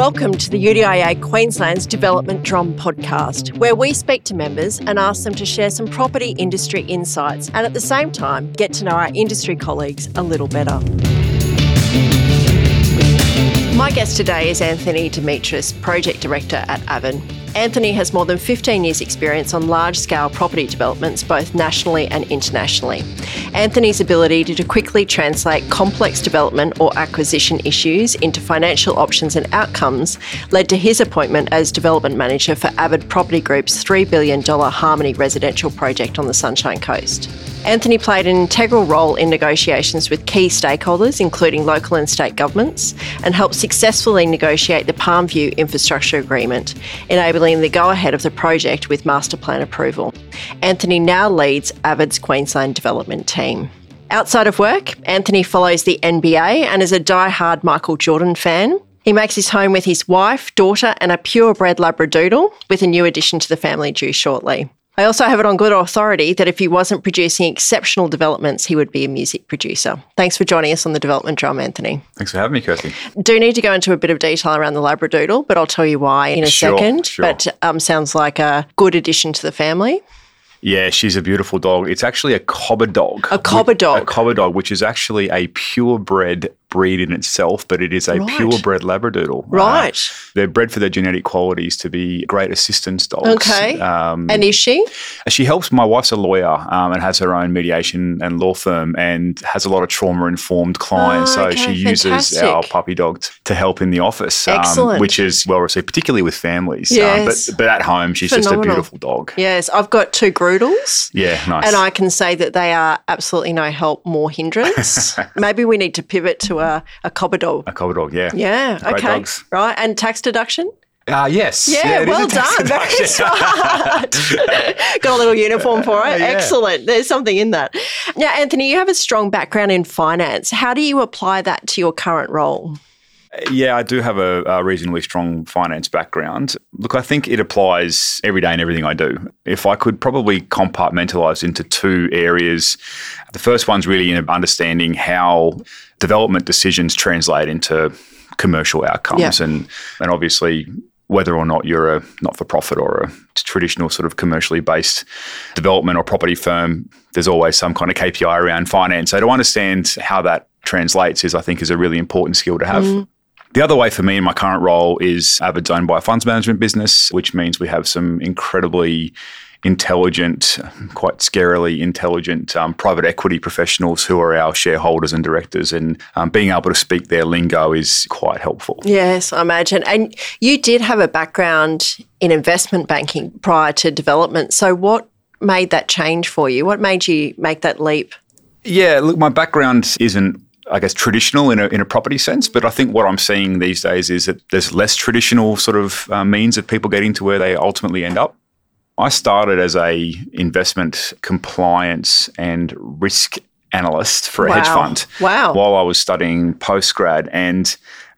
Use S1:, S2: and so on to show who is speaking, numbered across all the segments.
S1: Welcome to the UDIA Queensland's Development Drum podcast, where we speak to members and ask them to share some property industry insights and at the same time get to know our industry colleagues a little better. My guest today is Anthony Demiris, Project Director at Avid. Anthony has more than 15 years' experience on large scale property developments, both nationally and internationally. Anthony's ability to quickly translate complex development or acquisition issues into financial options and outcomes led to his appointment as Development Manager for Avid Property Group's $3 billion Harmony residential project on the Sunshine Coast. Anthony played an integral role in negotiations with key stakeholders, including local and state governments, and helped successfully negotiate the Palmview Infrastructure Agreement, enabling the go ahead of the project with master plan approval. Anthony now leads Avid's Queensland development team. Outside of work, Anthony follows the NBA and is a die-hard Michael Jordan fan. He makes his home with his wife, daughter, and a purebred Labradoodle, with a new addition to the family due shortly. I also have it on good authority that if he wasn't producing exceptional developments, he would be a music producer. Thanks for joining us on the development drum, Anthony.
S2: Thanks for having me, Kirsty.
S1: Do need to go into a bit of detail around the Labradoodle, but I'll tell you why in a
S2: Sure,
S1: second.
S2: sure.
S1: But um, sounds like a good addition to the family.
S2: Yeah, she's a beautiful dog. It's actually a cobber dog.
S1: A cobber dog.
S2: A cobber dog, which is actually a purebred breed in itself, but it is a
S1: Right.
S2: purebred Labradoodle. Uh,
S1: Right.
S2: they're bred for their genetic qualities to be great assistance dogs.
S1: Okay.
S2: Um,
S1: and is she?
S2: she helps. My wife's a lawyer um, and has her own mediation and law firm, and has a lot of trauma informed clients. So
S1: okay,
S2: she uses
S1: fantastic.
S2: our puppy dog t- to help in the office, um,
S1: Excellent.
S2: which is well received, particularly with families.
S1: Yes.
S2: Um, but but at home, she's just a beautiful dog.
S1: Yes, I've got two Groodles.
S2: Yeah, nice.
S1: And I can say that they are absolutely no help, more hindrance. Maybe we need to pivot to a, a cobber dog.
S2: a cobber dog, yeah.
S1: Yeah,
S2: Great
S1: okay.
S2: dogs.
S1: Right. And tax deduction?
S2: Ah, yes.
S1: Yeah,
S2: is
S1: well done. Very smart. Got a little uniform for it.
S2: Yeah.
S1: Excellent. There's something in that. Now, Anthony, you have a strong background in finance. How do you apply that to your current role?
S2: Yeah, I do have a, a reasonably strong finance background. Look, I think it applies every day in everything I do. If I could probably compartmentalize into two areas, the first one's really in understanding how development decisions translate into commercial outcomes,
S1: Yeah.
S2: and and obviously whether or not you're a not for profit or a traditional sort of commercially based development or property firm, there's always some kind of KPI around finance. So to understand how that translates is, I think, is a really important skill to have. Mm. The other way for me in my current role is Avid's owned by a funds management business, which means we have some incredibly intelligent, quite scarily intelligent um, private equity professionals who are our shareholders and directors. And um, being able to speak their lingo is quite helpful.
S1: Yes, I imagine. And you did have a background in investment banking prior to development. So, what made that change for you? What made you make that leap?
S2: Yeah, look, my background isn't, I guess, traditional in a, in a property sense, but I think what I'm seeing these days is that there's less traditional sort of uh, means of people getting to where they ultimately end up. I started as a investment compliance and risk analyst for a hedge fund
S1: Wow.
S2: while I was studying postgrad and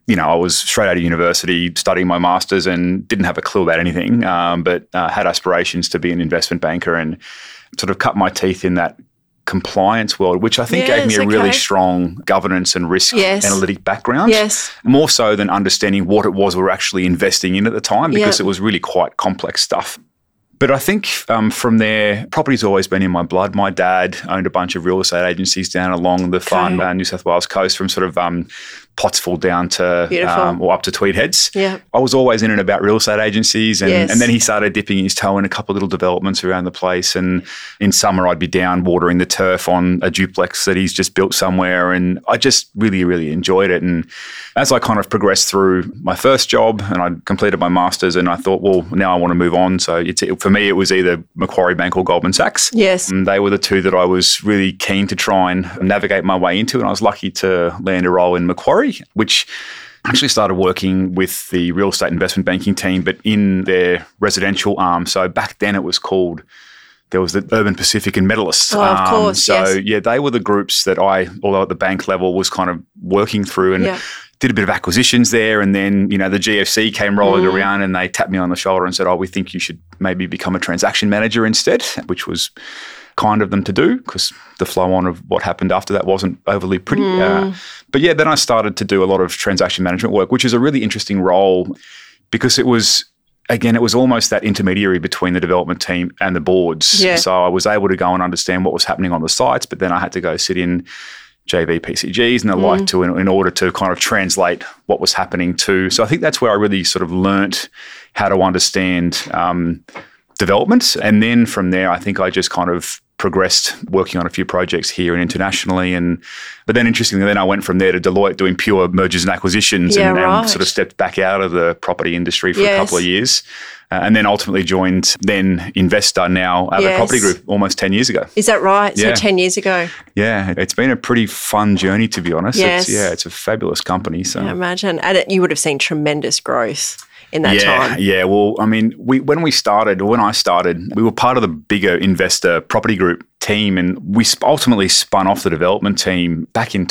S2: you know, I was straight out of university studying my master's and didn't have a clue about anything, um, but uh, had aspirations to be an investment banker and sort of cut my teeth in that compliance world, which I think gave me
S1: Yes,
S2: a really strong governance and risk
S1: Yes.
S2: analytic background.
S1: Yes.
S2: More so than understanding what it was we were actually investing in at the time because
S1: Yeah.
S2: it was really quite complex stuff. But I think um, from there, property's always been in my blood. My dad owned a bunch of real estate agencies down along the far
S1: Okay.
S2: uh, New South Wales coast, from sort of um, Pottsville down to um, or up to Tweed Heads.
S1: Yeah.
S2: I was always in and about real estate agencies, and,
S1: Yes.
S2: and then he started dipping his toe in a couple of little developments around the place. And in summer, I'd be down watering the turf on a duplex that he's just built somewhere, and I just really, really enjoyed it. And as I kind of progressed through my first job, and I completed my masters, and I thought, well, now I want to move on. So it's for me, it was either Macquarie Bank or Goldman Sachs.
S1: Yes.
S2: And they were the two that I was really keen to try and navigate my way into. And I was lucky to land a role in Macquarie, which actually started working with the real estate investment banking team, but in their residential arm. So back then it was called. There was the Urban Pacific and Medallists.
S1: Oh, of course,
S2: so
S1: yes.
S2: yeah, they were the groups that I, although at the bank level, was kind of working through and
S1: Yeah.
S2: did a bit of acquisitions there. And then, you know, the GFC came rolling
S1: Mm.
S2: around and they tapped me on the shoulder and said, Oh, we think you should maybe become a transaction manager instead, which was kind of them to do because the flow on of what happened after that wasn't overly pretty.
S1: Hmm.
S2: Uh, but yeah, then I started to do a lot of transaction management work, which is a really interesting role because it was again, it was almost that intermediary between the development team and the boards.
S1: Yeah.
S2: So I was able to go and understand what was happening on the sites, but then I had to go sit in JV PCGs and the
S1: Mm.
S2: like to in, in order to kind of translate what was happening to. So I think that's where I really sort of learnt how to understand um, development, and then from there, I think I just kind of progressed working on a few projects here and internationally and but then interestingly then I went from there to Deloitte doing pure mergers and acquisitions
S1: Yeah,
S2: and, and sort of stepped back out of the property industry for
S1: Yes.
S2: a couple of years uh, and then ultimately joined then Investa now Avid
S1: Yes.
S2: Property Group almost 10 years ago.
S1: Is that right?
S2: Yeah.
S1: So 10 years ago,
S2: Yeah, it's been a pretty fun journey to be honest.
S1: Yes.
S2: It's, yeah, it's a fabulous company. So
S1: I imagine. And it, you would have seen tremendous growth in that
S2: yeah,
S1: time.
S2: yeah. Well, I mean, we when we started, or when I started, we were part of the bigger Investa property group team, and we sp- ultimately spun off the development team back in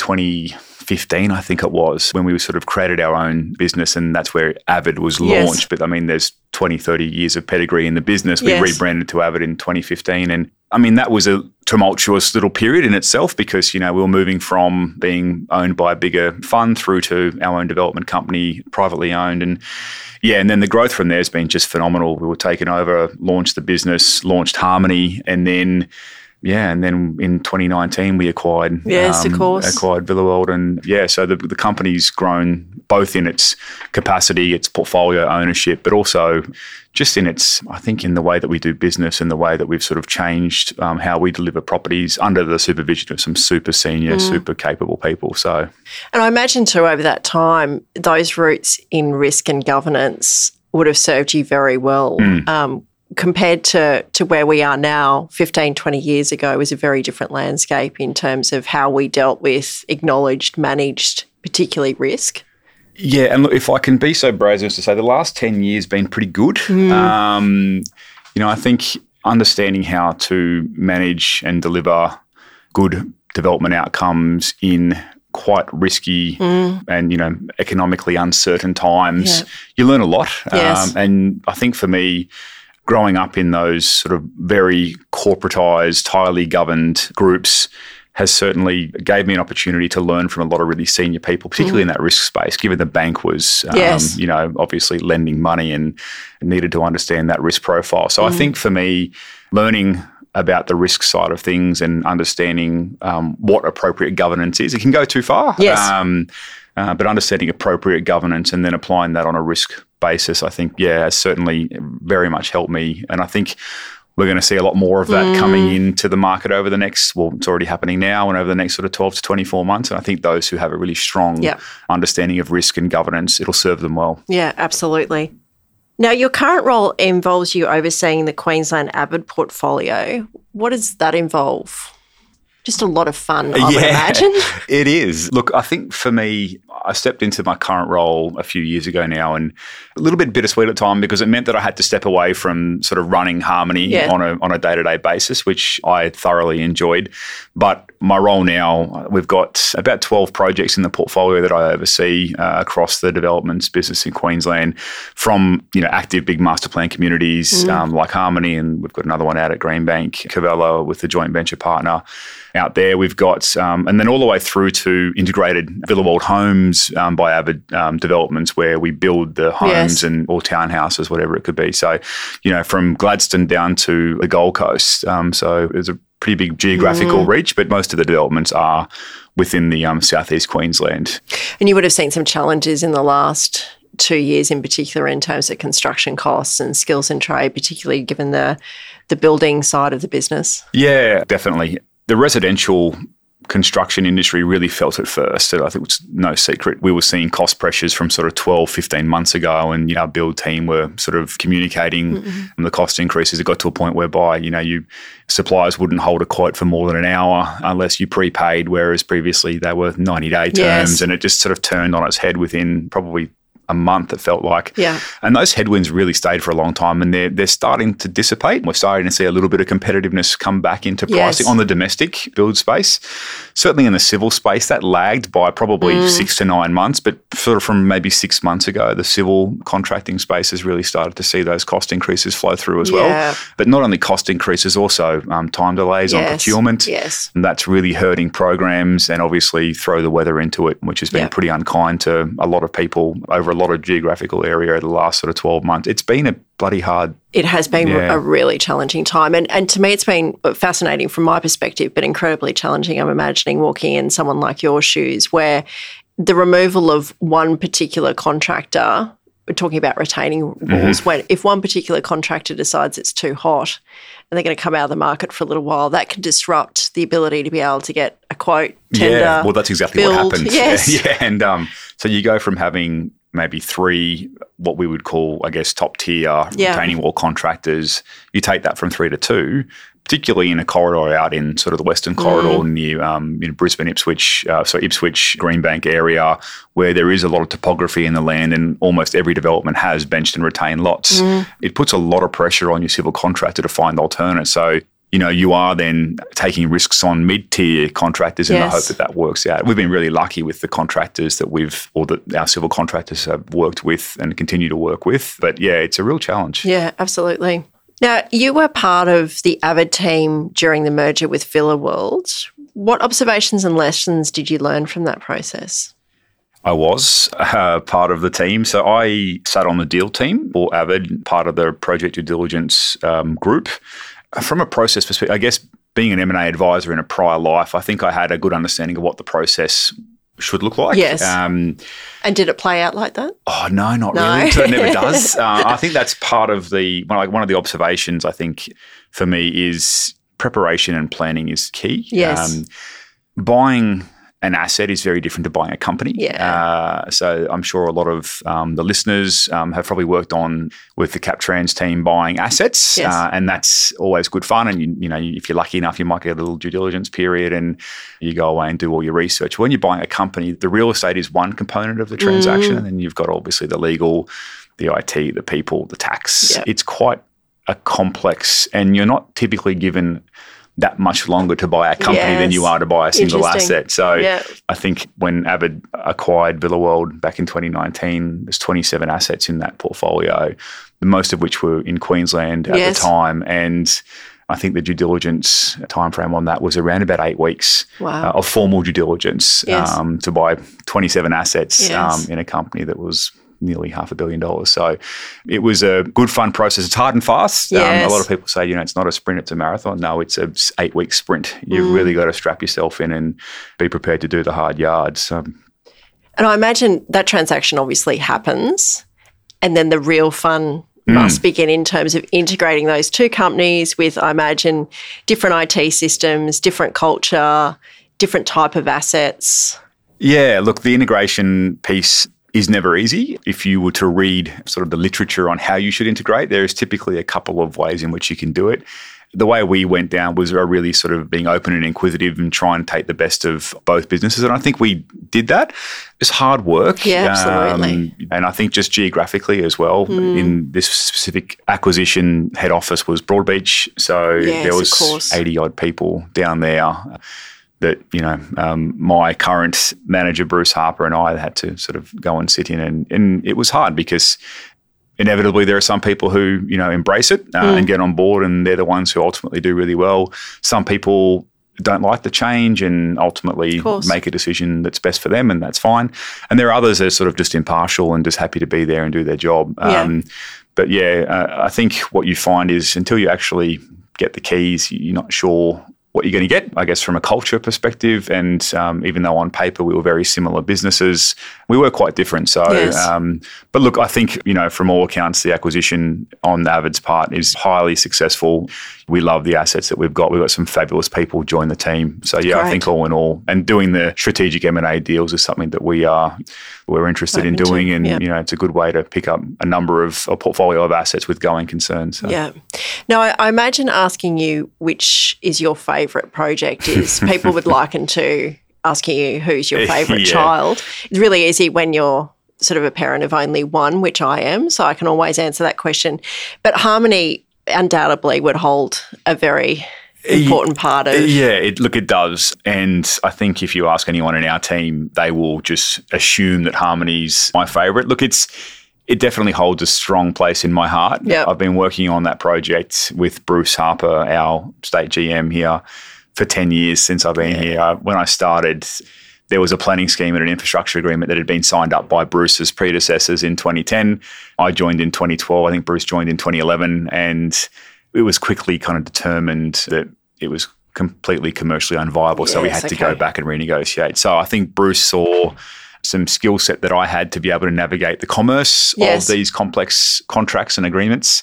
S2: 2015, I think it was, when we sort of created our own business, and that's where Avid was
S1: Yes.
S2: launched. But I mean, there's 20, 30 years of pedigree in the business. We
S1: Yes.
S2: rebranded to Avid in 2015, and I mean, that was a tumultuous little period in itself because, you know, we were moving from being owned by a bigger fund through to our own development company, privately owned. And yeah, and then the growth from there has been just phenomenal. We were taken over, launched the business, launched Harmony, and then yeah, and then in 2019 we acquired um,
S1: Yes, of course.
S2: acquired Villa World, and yeah, so the the company's grown both in its capacity, its portfolio ownership, but also just in its I think in the way that we do business and the way that we've sort of changed um, how we deliver properties under the supervision of some super senior,
S1: Mm.
S2: super capable people. So
S1: And I imagine too, over that time, those roots in risk and governance would have served you very well.
S2: Mm.
S1: Um, compared to, to where we are now, 15, 20 years ago was a very different landscape in terms of how we dealt with acknowledged, managed, particularly risk.
S2: Yeah, and look, if I can be so brazen as to say, the last ten years been pretty good. Mm. Um, you know, I think understanding how to manage and deliver good development outcomes in quite risky mm. and you know economically uncertain times,
S1: Yeah.
S2: you learn a lot.
S1: Yes.
S2: Um, and I think for me, growing up in those sort of very corporatized, highly governed groups has certainly gave me an opportunity to learn from a lot of really senior people, particularly in that risk space, given the bank was, um,
S1: Yes.
S2: you know, obviously lending money and needed to understand that risk profile. So I think for me, learning about the risk side of things and understanding um, what appropriate governance is, it can go too far.
S1: Yes.
S2: Um, uh, but understanding appropriate governance and then applying that on a risk basis, I think, yeah, has certainly very much helped me. And I think we're going to see a lot more of that
S1: Mm.
S2: coming into the market over the next, well, it's already happening now and over the next sort of 12 to 24 months. And I think those who have a really strong
S1: Yeah.
S2: understanding of risk and governance, it'll serve them well.
S1: Yeah, absolutely. Now, your current role involves you overseeing the Queensland Avid portfolio. What does that involve? Just a lot of fun, I would imagine.
S2: It is. Look, I think for me, I stepped into my current role a few years ago now and a little bit bittersweet at the time because it meant that I had to step away from sort of running Harmony
S1: Yeah.
S2: on a on a day-to-day basis, which I thoroughly enjoyed. But my role now, we've got about 12 projects in the portfolio that I oversee uh, across the developments business in Queensland from, you know, active big master plan communities um, like Harmony and we've got another one out at Greenbank, Covella with the joint venture partner out there. We've got, um, and then all the way through to integrated Villa World homes um, by Avid um, Developments, where we build the homes
S1: Yes.
S2: and or townhouses, whatever it could be. So, you know, from Gladstone down to the Gold Coast. Um, so it's a pretty big geographical reach, but most of the developments are within the um, southeast Queensland.
S1: And you would have seen some challenges in the last two years in particular in terms of construction costs and skills and trade, particularly given the the building side of the business.
S2: Yeah, definitely. The residential construction industry really felt it first. I think it's no secret. We were seeing cost pressures from sort of 12, 15 months ago, and you know, our build team were sort of communicating mm-hmm. and the cost increases. It got to a point whereby, you know, you suppliers wouldn't hold a quote for more than an hour unless you prepaid, whereas previously they were 90 day terms.
S1: Yes.
S2: And it just sort of turned on its head within probably a month, it felt like.
S1: Yeah.
S2: And those headwinds really stayed for a long time and they're, they're starting to dissipate. We're starting to see a little bit of competitiveness come back into pricing
S1: Yes.
S2: on the domestic build space. Certainly in the civil space, that lagged by probably
S1: Mm.
S2: six to nine months, but sort of from maybe six months ago, the civil contracting space has really started to see those cost increases flow through as
S1: Yeah.
S2: well. But not only cost increases, also um, time delays on procurement.
S1: Yes.
S2: And that's really hurting programs and obviously throw the weather into it, which has been
S1: Yeah.
S2: pretty unkind to a lot of people over a lot of geographical area over the last sort of 12 months. It's been a bloody hard.
S1: It has been
S2: Yeah.
S1: a really challenging time. And, and to me, it's been fascinating from my perspective, but incredibly challenging. I'm imagining walking in someone like your shoes, where the removal of one particular contractor, we're talking about retaining walls, when if one particular contractor decides it's too hot and they're going to come out of the market for a little while, that can disrupt the ability to be able to get a quote, tender.
S2: yeah, well, that's exactly what
S1: build.
S2: happened.
S1: Yes.
S2: yeah, and um, so you go from having maybe three, what we would call, I guess, top tier
S1: Yeah.
S2: retaining wall contractors. You take that from three to two, particularly in a corridor out in sort of the western corridor near um, in Brisbane, Ipswich, uh, so Ipswich, Greenbank area, where there is a lot of topography in the land, and almost every development has benched and retained lots. It puts a lot of pressure on your civil contractor to find alternates. So you know, you are then taking risks on mid-tier contractors in the hope that that works out. We've been really lucky with the contractors that we've, or that our civil contractors have worked with and continue to work with. But yeah, it's a real challenge.
S1: Yeah, absolutely. Now, you were part of the Avid team during the merger with Villa World. What observations and lessons did you learn from that process?
S2: I was uh, part of the team. So I sat on the deal team for Avid, part of the project due diligence um, group. From a process perspective, I guess being an M&A advisor in a prior life, I think I had a good understanding of what the process should look like.
S1: Yes.
S2: Um,
S1: And did it play out like that?
S2: Oh no, not
S1: No.
S2: really. It never does. Uh, I think that's part of the one. Like one of the observations I think for me is preparation and planning is key. Um,
S1: Yes.
S2: buying an asset is very different to buying a company.
S1: Yeah.
S2: Uh, so I'm sure a lot of um, the listeners um, have probably worked on with the CapTrans team buying assets,
S1: Yes.
S2: uh, and that's always good fun. And you, you know, if you're lucky enough, you might get a little due diligence period, and you go away and do all your research. When you're buying a company, the real estate is one component of the transaction, and then you've got obviously the legal, the IT, the people, the tax.
S1: Yeah.
S2: It's quite a complex, and you're not typically given that much longer to buy a company than you are to buy a single asset. So
S1: Yeah.
S2: I think when Avid acquired Villa World back in 2019, there's 27 assets in that portfolio, the most of which were in Queensland at
S1: Yes.
S2: the time. And I think the due diligence timeframe on that was around about eight weeks
S1: Wow.
S2: uh, of formal due diligence
S1: Yes.
S2: um, to buy 27 assets
S1: Yes.
S2: um, in a company that was nearly half a billion dollars. So it was a good, fun process. It's hard and fast.
S1: Yes.
S2: Um, a lot of people say, you know, it's not a sprint, it's a marathon. No, it's a eight week sprint. You've
S1: Mm.
S2: really got to strap yourself in and be prepared to do the hard yards. Um,
S1: And I imagine that transaction obviously happens, and then the real fun
S2: Hmm.
S1: must begin in terms of integrating those two companies with, I imagine, different IT systems, different culture, different type of assets.
S2: Yeah, look, the integration piece is never easy. If you were to read sort of the literature on how you should integrate, there is typically a couple of ways in which you can do it. The way we went down was a really sort of being open and inquisitive and try and take the best of both businesses. And I think we did that. It's hard work.
S1: Yeah, absolutely. Hmm.
S2: Um, and I think just geographically as well, in this specific acquisition, head office was Broadbeach. So
S1: Yes,
S2: there was 80 odd people down there that you know um, my current manager Bruce Harper and I had to sort of go and sit in and and it was hard because inevitably there are some people who you know embrace it uh,
S1: Mm.
S2: and get on board and they're the ones who ultimately do really well some people don't like the change and ultimately make a decision that's best for them and that's fine and there are others that are sort of just impartial and just happy to be there and do their job
S1: Yeah.
S2: um, but yeah uh, I think what you find is until you actually get the keys you're not sure what you're going to get, I guess, from a culture perspective. And um, even though on paper we were very similar businesses, we were quite different. So,
S1: Yes.
S2: um, but look, I think, you know, from all accounts, the acquisition on Avid's part is highly successful. We love the assets that we've got. We've got some fabulous people join the team. So, yeah, I think all in all, and doing the strategic M&A deals is something that we are, we're interested in
S1: to,
S2: doing. and,
S1: yeah.
S2: you know, it's a good way to pick up a number of a portfolio of assets with going concerns. So.
S1: Yeah. Now, I, I imagine asking you which is your favourite project is people would liken to asking you who's your favourite
S2: Yeah.
S1: child. It's really easy when you're sort of a parent of only one, which I am, so I can always answer that question. But Harmony undoubtedly would hold a very important part of.
S2: Yeah, it, look, it does. And I think if you ask anyone in our team, they will just assume that Harmony's my favourite. Look, it's it definitely holds a strong place in my heart.
S1: Yep.
S2: I've been working on that project with Bruce Harper, our state GM here, for 10 years since I've been yeah. here. When I started, there was a planning scheme and an infrastructure agreement that had been signed up by Bruce's predecessors in 2010. I joined in 2012. I think Bruce joined in 2011. And it was quickly kind of determined that it was completely commercially unviable. Yes, so we had okay. to go back and renegotiate. So I think Bruce saw some skill set that I had to be able to navigate the commerce yes. of these complex contracts and agreements.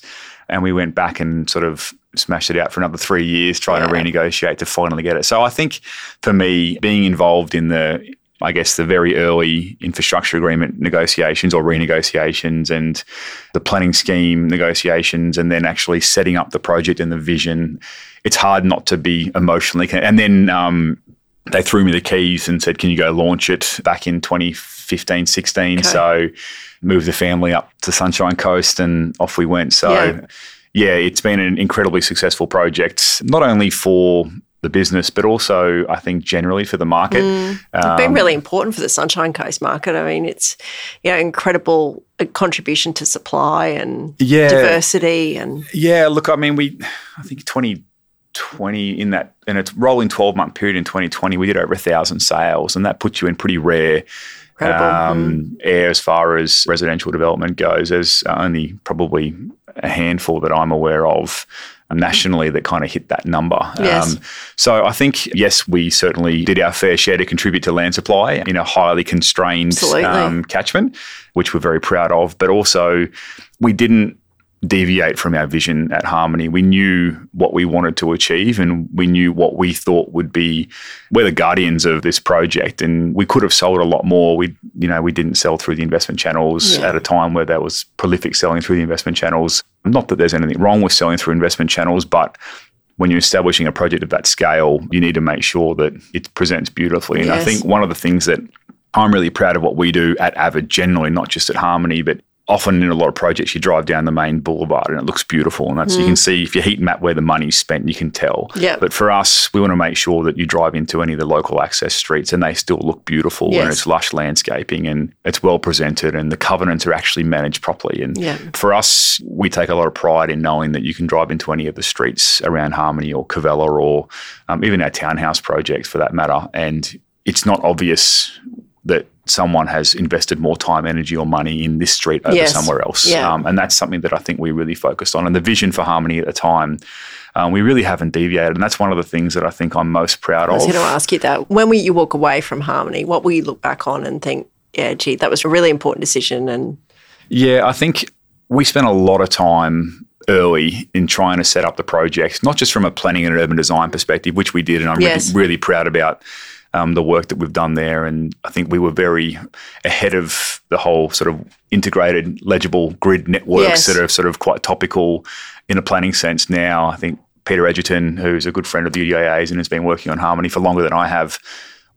S2: And we went back and sort of smashed it out for another three years, trying yeah. to renegotiate to finally get it. So I think for me, being involved in the I guess the very early infrastructure agreement negotiations or renegotiations and the planning scheme negotiations and then actually setting up the project and the vision. It's hard not to be emotionally connected. And then um, they threw me the keys and said, Can you go launch it back in 2015, 16? Okay. So moved the family up to Sunshine Coast and off we went. So, yeah. Yeah, it's been an incredibly successful project, not only for the business, but also I think generally for the market. Mm.
S1: Um, it's been really important for the Sunshine Coast market. I mean, it's you know incredible uh, contribution to supply and yeah, diversity and
S2: yeah. Look, I mean, we I think twenty 20 in that in a rolling 12 month period in 2020 we did over a thousand sales and that puts you in pretty rare um, mm. air as far as residential development goes there's only probably a handful that i'm aware of nationally that kind of hit that number.
S1: Yes. Um,
S2: so I think, yes, we certainly did our fair share to contribute to land supply in a highly constrained um, catchment, which we're very proud of. But also, we didn't deviate from our vision at Harmony. We knew what we wanted to achieve and we knew what we thought would be we're the guardians of this project and we could have sold a lot more. We you know, we didn't sell through the investment channels yeah. at a time where there was prolific selling through the investment channels. Not that there's anything wrong with selling through investment channels, but when you're establishing a project of that scale, you need to make sure that it presents beautifully. And yes. I think one of the things that I'm really proud of what we do at Avid generally, not just at Harmony, but often in a lot of projects you drive down the main boulevard and it looks beautiful and that's mm. you can mm. see if you heat map where the money's spent you can tell
S1: yep.
S2: but for us we want to make sure that you drive into any of the local access streets and they still look beautiful yes. and it's lush landscaping and it's well presented and the covenants are actually managed properly and
S1: yeah.
S2: for us we take a lot of pride in knowing that you can drive into any of the streets around harmony or Covella or um, even our townhouse projects for that matter and it's not obvious that someone has invested more time, energy, or money in this street over yes. somewhere else.
S1: Yeah.
S2: Um, and that's something that I think we really focused on. And the vision for Harmony at the time, um, we really haven't deviated. And that's one of the things that I think I'm most proud of.
S1: I was going to ask you that. When will you walk away from Harmony? What will you look back on and think, yeah, gee, that was a really important decision? And
S2: yeah, I think we spent a lot of time early in trying to set up the project, not just from a planning and urban design perspective, which we did, and I'm yes. really, really proud about um, the work that we've done there. And I think we were very ahead of the whole sort of integrated, legible grid networks yes. that are sort of quite topical in a planning sense now. I think Peter Edgerton, who's a good friend of the UDIA's and has been working on Harmony for longer than I have,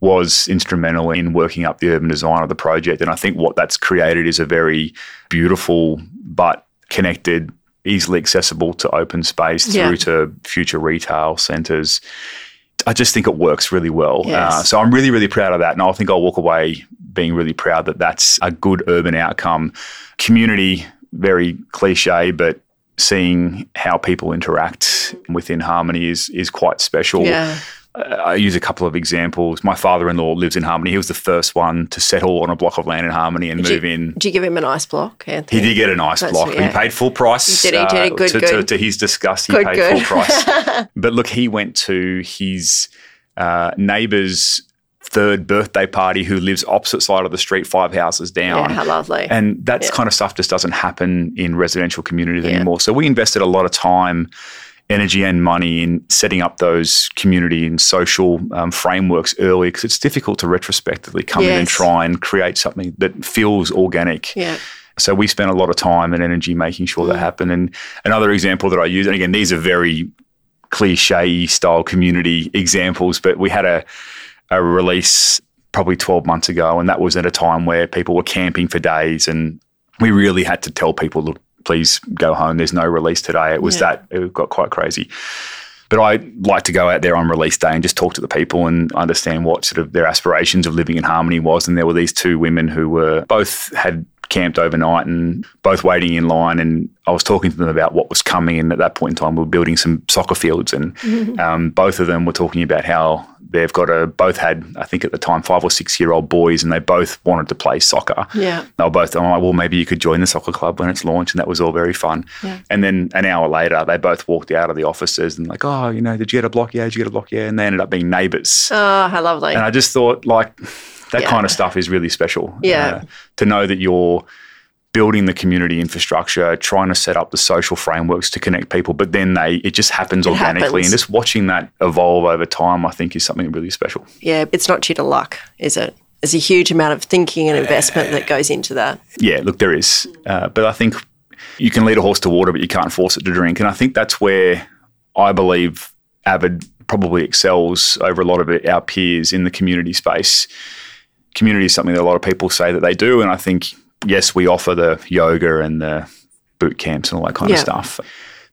S2: was instrumental in working up the urban design of the project. And I think what that's created is a very beautiful but connected, easily accessible to open space yeah. through to future retail centres I just think it works really well.
S1: Yes. Uh,
S2: so I'm really, really proud of that. And I think I'll walk away being really proud that that's a good urban outcome. Community, very cliche, but seeing how people interact within harmony is is quite special.
S1: Yeah.
S2: Uh, I use a couple of examples. My father-in-law lives in Harmony. He was the first one to settle on a block of land in Harmony and
S1: did
S2: move
S1: you,
S2: in.
S1: Did you give him a nice block, Anthony?
S2: He did get a nice That's block. Yeah. He paid full price.
S1: Did he? Did he? Good,
S2: uh, to,
S1: good.
S2: To, to, his disgust, he
S1: good,
S2: paid
S1: good.
S2: full price. but look, he went to his uh, neighbour's third birthday party who lives opposite side of the street, five houses down.
S1: Yeah, how lovely.
S2: And that
S1: yeah.
S2: kind of stuff just doesn't happen in residential communities yeah. anymore. So we invested a lot of time energy and money in setting up those community and social um, frameworks early because it's difficult to retrospectively come yes. in and try and create something that feels organic.
S1: Yeah.
S2: So we spent a lot of time and energy making sure mm. that happened. And another example that I use, and again, these are very cliche style community examples, but we had a, a release probably 12 months ago. And that was at a time where people were camping for days. And we really had to tell people, look, please go home. There's no release today. It was yeah. that, it got quite crazy. But I like to go out there on release day and just talk to the people and understand what sort of their aspirations of living in harmony was. And there were these two women who were both had camped overnight and both waiting in line. And I was talking to them about what was coming. And at that point in time, we were building some soccer fields. And mm-hmm. um, both of them were talking about how they've got a both had I think at the time five or six year old boys and they both wanted to play soccer.
S1: Yeah,
S2: they were both. I'm like, well, maybe you could join the soccer club when it's launched, and that was all very fun. Yeah. And then an hour later, they both walked out of the offices and like, oh, you know, did you get a block? Yeah, did you get a block? Yeah, and they ended up being neighbours.
S1: Oh, how lovely!
S2: And I just thought like that yeah. kind of stuff is really special.
S1: Yeah, uh,
S2: to know that you're building the community infrastructure, trying to set up the social frameworks to connect people, but then they it just happens it organically happens. and just watching that evolve over time I think is something really special.
S1: Yeah, it's not due to luck, is it? There's a huge amount of thinking and investment that goes into that.
S2: Yeah, look, there is. Uh, but I think you can lead a horse to water, but you can't force it to drink. And I think that's where I believe Avid probably excels over a lot of our peers in the community space. Community is something that a lot of people say that they do. And I think yes, we offer the yoga and the boot camps and all that kind yeah. of stuff,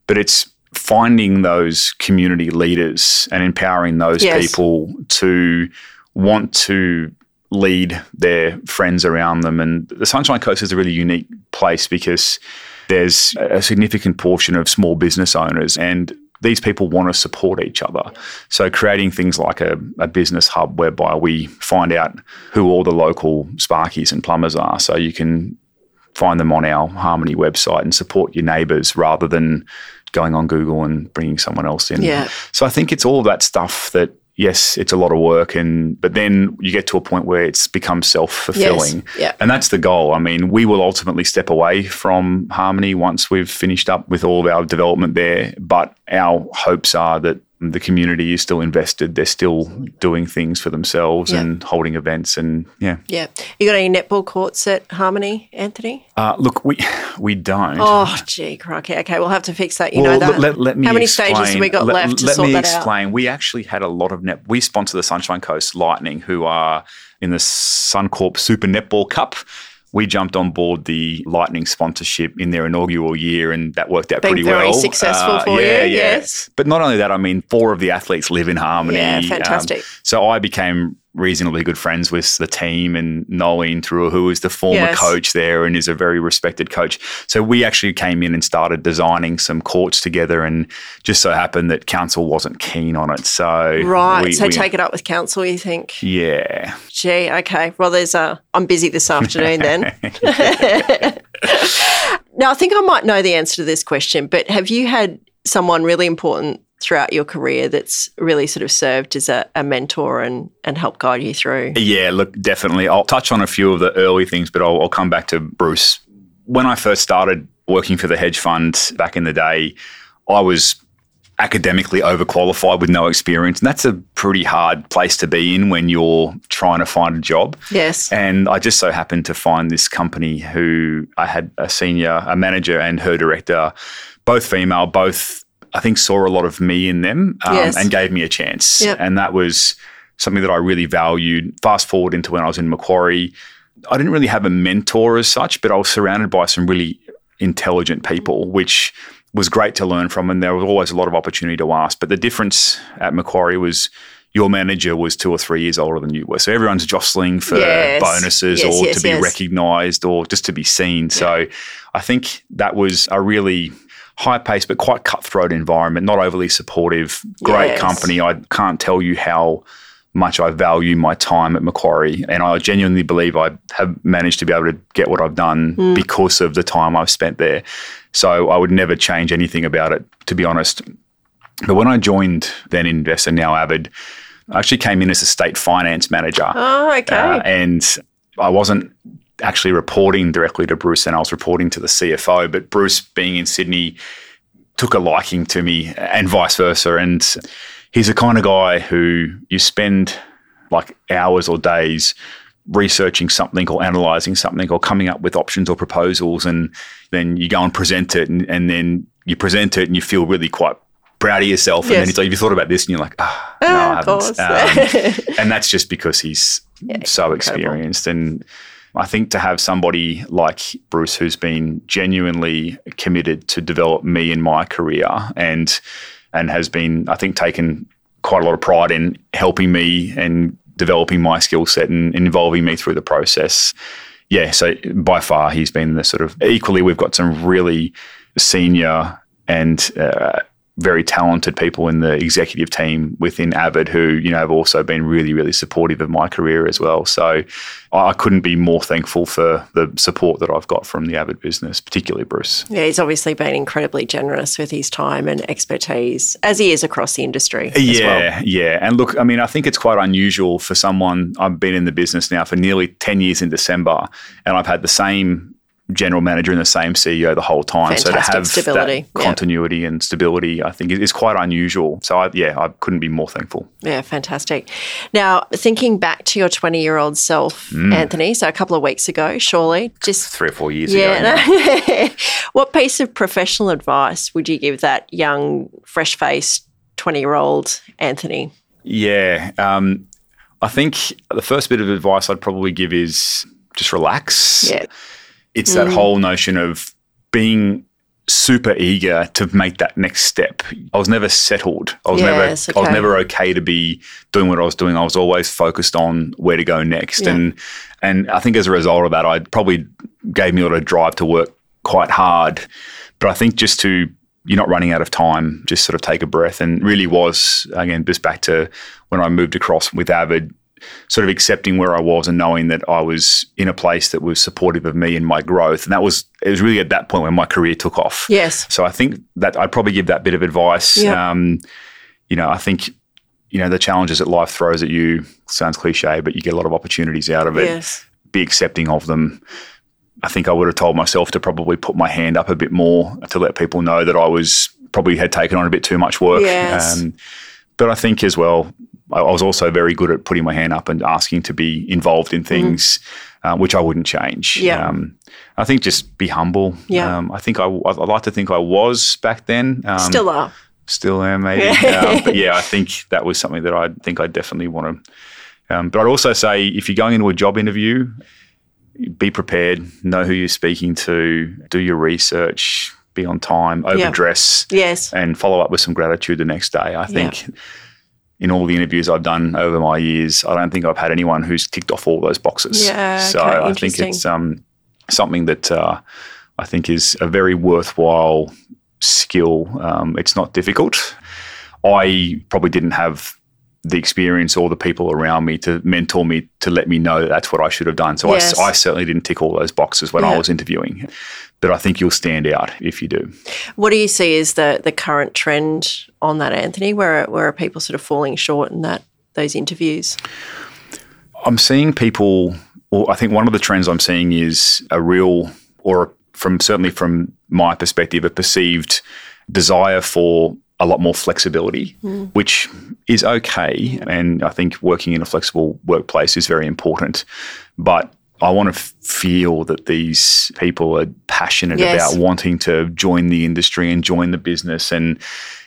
S2: but it's finding those community leaders and empowering those yes. people to want to lead their friends around them. And the Sunshine Coast is a really unique place because there's a significant portion of small business owners and these people want to support each other. So creating things like a, a, business hub whereby we find out who all the local sparkies and plumbers are. So you can find them on our Harmony website and support your neighbours rather than going on Google and bringing someone else in.
S1: Yeah.
S2: So I think it's all that stuff that yes, it's a lot of work, and but then you get to a point where it's become self fulfilling,
S1: yes. yeah.
S2: and that's the goal. I mean, we will ultimately step away from Harmony once we've finished up with all of our development there, but our hopes are that the community is still invested. They're still doing things for themselves yeah. and holding events and yeah.
S1: Yeah. You got any netball courts at Harmony, Anthony?
S2: Uh, look, we we don't.
S1: Oh, gee, crikey. Okay, we'll have to fix that. You well, know that.
S2: Let, let me
S1: How many
S2: explain.
S1: stages have we got
S2: let,
S1: left to
S2: let
S1: sort
S2: me
S1: that
S2: explain.
S1: out?
S2: We actually had a lot of net. We sponsor the Sunshine Coast Lightning, who are in the Suncorp Super Netball Cup we jumped on board the Lightning sponsorship in their inaugural year, and that worked out
S1: Been
S2: pretty
S1: very
S2: well.
S1: Very successful
S2: uh,
S1: for
S2: yeah,
S1: you,
S2: yeah.
S1: yes.
S2: But not only that, I mean, four of the athletes live in Harmony.
S1: Yeah, fantastic. Um,
S2: so I became reasonably good friends with the team and Noeline Taurua, who is the former yes. coach there and is a very respected coach. So we actually came in and started designing some courts together and just so happened that council wasn't keen on it. So
S1: Right. We, so we, take it up with council, you think?
S2: Yeah.
S1: Gee, okay. Well there's a I'm busy this afternoon then. now I think I might know the answer to this question, but have you had someone really important throughout your career that's really sort of served as a, a, mentor and, and helped guide you through?
S2: Yeah, look, definitely. I'll touch on a few of the early things, but I'll, I'll come back to Bruce. When I first started working for the hedge fund back in the day, I was academically overqualified with no experience. And that's a pretty hard place to be in when you're trying to find a job.
S1: Yes.
S2: And I just so happened to find this company who I had a senior, a manager and her director, both female, both I think saw a lot of me in them um, yes. and gave me a chance.
S1: Yep.
S2: And that was something that I really valued. Fast forward into when I was in Macquarie, I didn't really have a mentor as such, but I was surrounded by some really intelligent people, which was great to learn from. And there was always a lot of opportunity to ask. But the difference at Macquarie was your manager was two or three years older than you were. So everyone's jostling for
S1: yes.
S2: bonuses
S1: yes,
S2: or
S1: yes,
S2: to be recognized or just to be seen. Yeah. So I think that was a really high paced but quite cutthroat environment, not overly supportive, great
S1: yes.
S2: company. I can't tell you how much I value my time at Macquarie. And I genuinely believe I have managed to be able to get what I've done mm. because of the time I've spent there. So I would never change anything about it, to be honest. But when I joined then Investa, now Avid, I actually came in as a state finance manager.
S1: Oh, okay. Uh,
S2: and I wasn't actually reporting directly to Bruce and I was reporting to the CFO. But Bruce, being in Sydney, took a liking to me and vice versa. And he's the kind of guy who you spend like hours or days researching something or analyzing something or coming up with options or proposals and then you go and present it and, and then you present it and you feel really quite proud of yourself. And then he's like, have you thought about this? And you're like, ah, no,
S1: Ah,
S2: I haven't. Um, and that's just because he's so experienced. And I think to have somebody like Bruce who's been genuinely committed to develop me in my career and and has been, I think, taken quite a lot of pride in helping me and developing my skill set and involving me through the process. Yeah, so by far he's been the sort of equally. We've got some really senior and uh, very talented people in the executive team within Avid who you know have also been really really supportive of my career as well. So I couldn't be more thankful for the support that I've got from the Avid business, particularly Bruce.
S1: yeah, he's obviously been incredibly generous with his time and expertise, as he is across the industry. as
S2: Yeah,
S1: well.
S2: yeah. And look, I mean, I think it's quite unusual for someone. I've been in the business now for nearly 10 years in December, and I've had the same general manager and the same CEO the whole time. so to have
S1: stability,
S2: that
S1: yeah.
S2: continuity and stability, I think is is quite unusual. So I, yeah, I couldn't be more thankful.
S1: Yeah, fantastic. Now, thinking back to your 20 year old self,
S2: Mm.
S1: Anthony, so a couple of weeks ago, surely, just
S2: Three or four years ago.
S1: yeah. no. what piece of professional advice would you give that young, fresh faced 20 year old Anthony?
S2: Yeah. Um, I think the first bit of advice I'd probably give is just relax.
S1: Yeah.
S2: It's that mm. whole notion of being super eager to make that next step. I was never settled. I was
S1: Yes,
S2: never I was
S1: okay.
S2: never okay to be doing what I was doing. I was always focused on where to go next.
S1: Yeah.
S2: And and I think as a result of that, I probably gave me a lot of drive to work quite hard. But I think just to you're not running out of time, just sort of take a breath and really was again just back to when I moved across with Avid, sort of accepting where I was and knowing that I was in a place that was supportive of me and my growth. And that was it was really at that point when my career took off.
S1: Yes.
S2: So I think that I'd probably give that bit of advice.
S1: Yeah.
S2: Um, you know, I think you know the challenges that life throws at you sounds cliche, but you get a lot of opportunities out of it.
S1: Yes.
S2: Be accepting of them. I think I would have told myself to probably put my hand up a bit more to let people know that I was probably had taken on a bit too much work.
S1: Yes.
S2: but I think as well, I I was also very good at putting my hand up and asking to be involved in things, uh, which I wouldn't change.
S1: Mm-hmm. Yeah.
S2: Um, I think just be humble.
S1: Yeah.
S2: Um, I think I, I like to think I was back then. Um,
S1: Still are.
S2: still am maybe. um, but yeah, I think that was something that I think I definitely want to. Um, but I'd also say if you're going into a job interview, be prepared, know who you're speaking to, do your research, be on time, overdress,
S1: Yes.
S2: and follow up with some gratitude the next day. I think in all the interviews I've done over my years, I don't think I've had anyone who's ticked off all those boxes.
S1: Yeah,
S2: so
S1: okay,
S2: I think it's um, something that uh, I think is a very worthwhile skill. Um, it's not difficult. I probably didn't have the experience or the people around me to mentor me to let me know that that's what I should have done. So
S1: Yes.
S2: I, I certainly didn't tick all those boxes when I was interviewing. But I think you'll stand out if you do.
S1: What do you see as the, the current trend on that, Anthony? Where, where are people sort of falling short in that those interviews?
S2: I'm seeing people, or I think one of the trends I'm seeing is a real, or from certainly from my perspective, a perceived desire for a lot more flexibility, which is okay. And I think working in a flexible workplace is very important. But I want to f- feel that these people are passionate
S1: Yes.
S2: about wanting to join the industry and join the business. And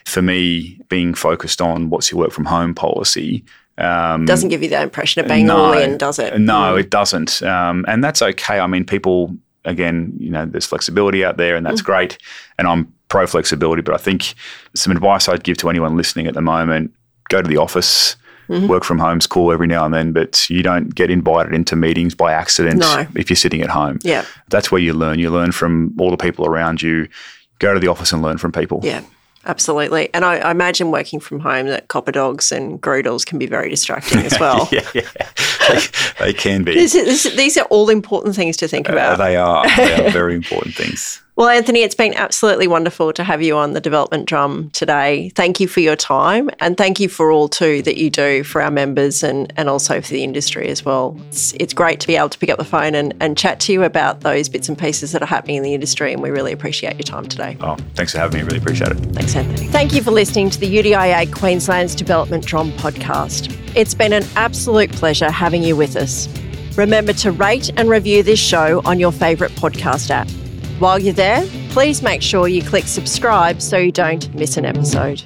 S2: for me, being focused on what's your work from home policy um,
S1: Doesn't give you that impression of being all in, does it?
S2: no, it doesn't. Um, and that's okay. I mean, people, again, you know, there's flexibility out there and that's great. And I'm pro flexibility, but I think some advice I'd give to anyone listening at the moment go to the office. Work from home's cool every now and then, but you don't get invited into meetings by accident
S1: No.
S2: if you're sitting at home.
S1: Yeah.
S2: That's where you learn. You learn from all the people around you. Go to the office and learn from people.
S1: Yeah, absolutely. And I, I imagine working from home that cobber dogs and groodles can be very distracting as well.
S2: yeah, yeah. They, they can be.
S1: This is- this- these are all important things to think
S2: Uh,
S1: about.
S2: they are. They are very important things.
S1: Well, Anthony, it's been absolutely wonderful to have you on the development drum today. Thank you for your time and thank you for all too that you do for our members and, and also for the industry as well. It's, it's great to be able to pick up the phone and, and chat to you about those bits and pieces that are happening in the industry and we really appreciate your time today.
S2: Oh, thanks for having me. Really appreciate it.
S1: Thanks, Anthony. Thank you for listening to the UDIA Queensland's Development Drum podcast. It's been an absolute pleasure having you with us. Remember to rate and review this show on your favourite podcast app. While you're there, please make sure you click subscribe so you don't miss an episode.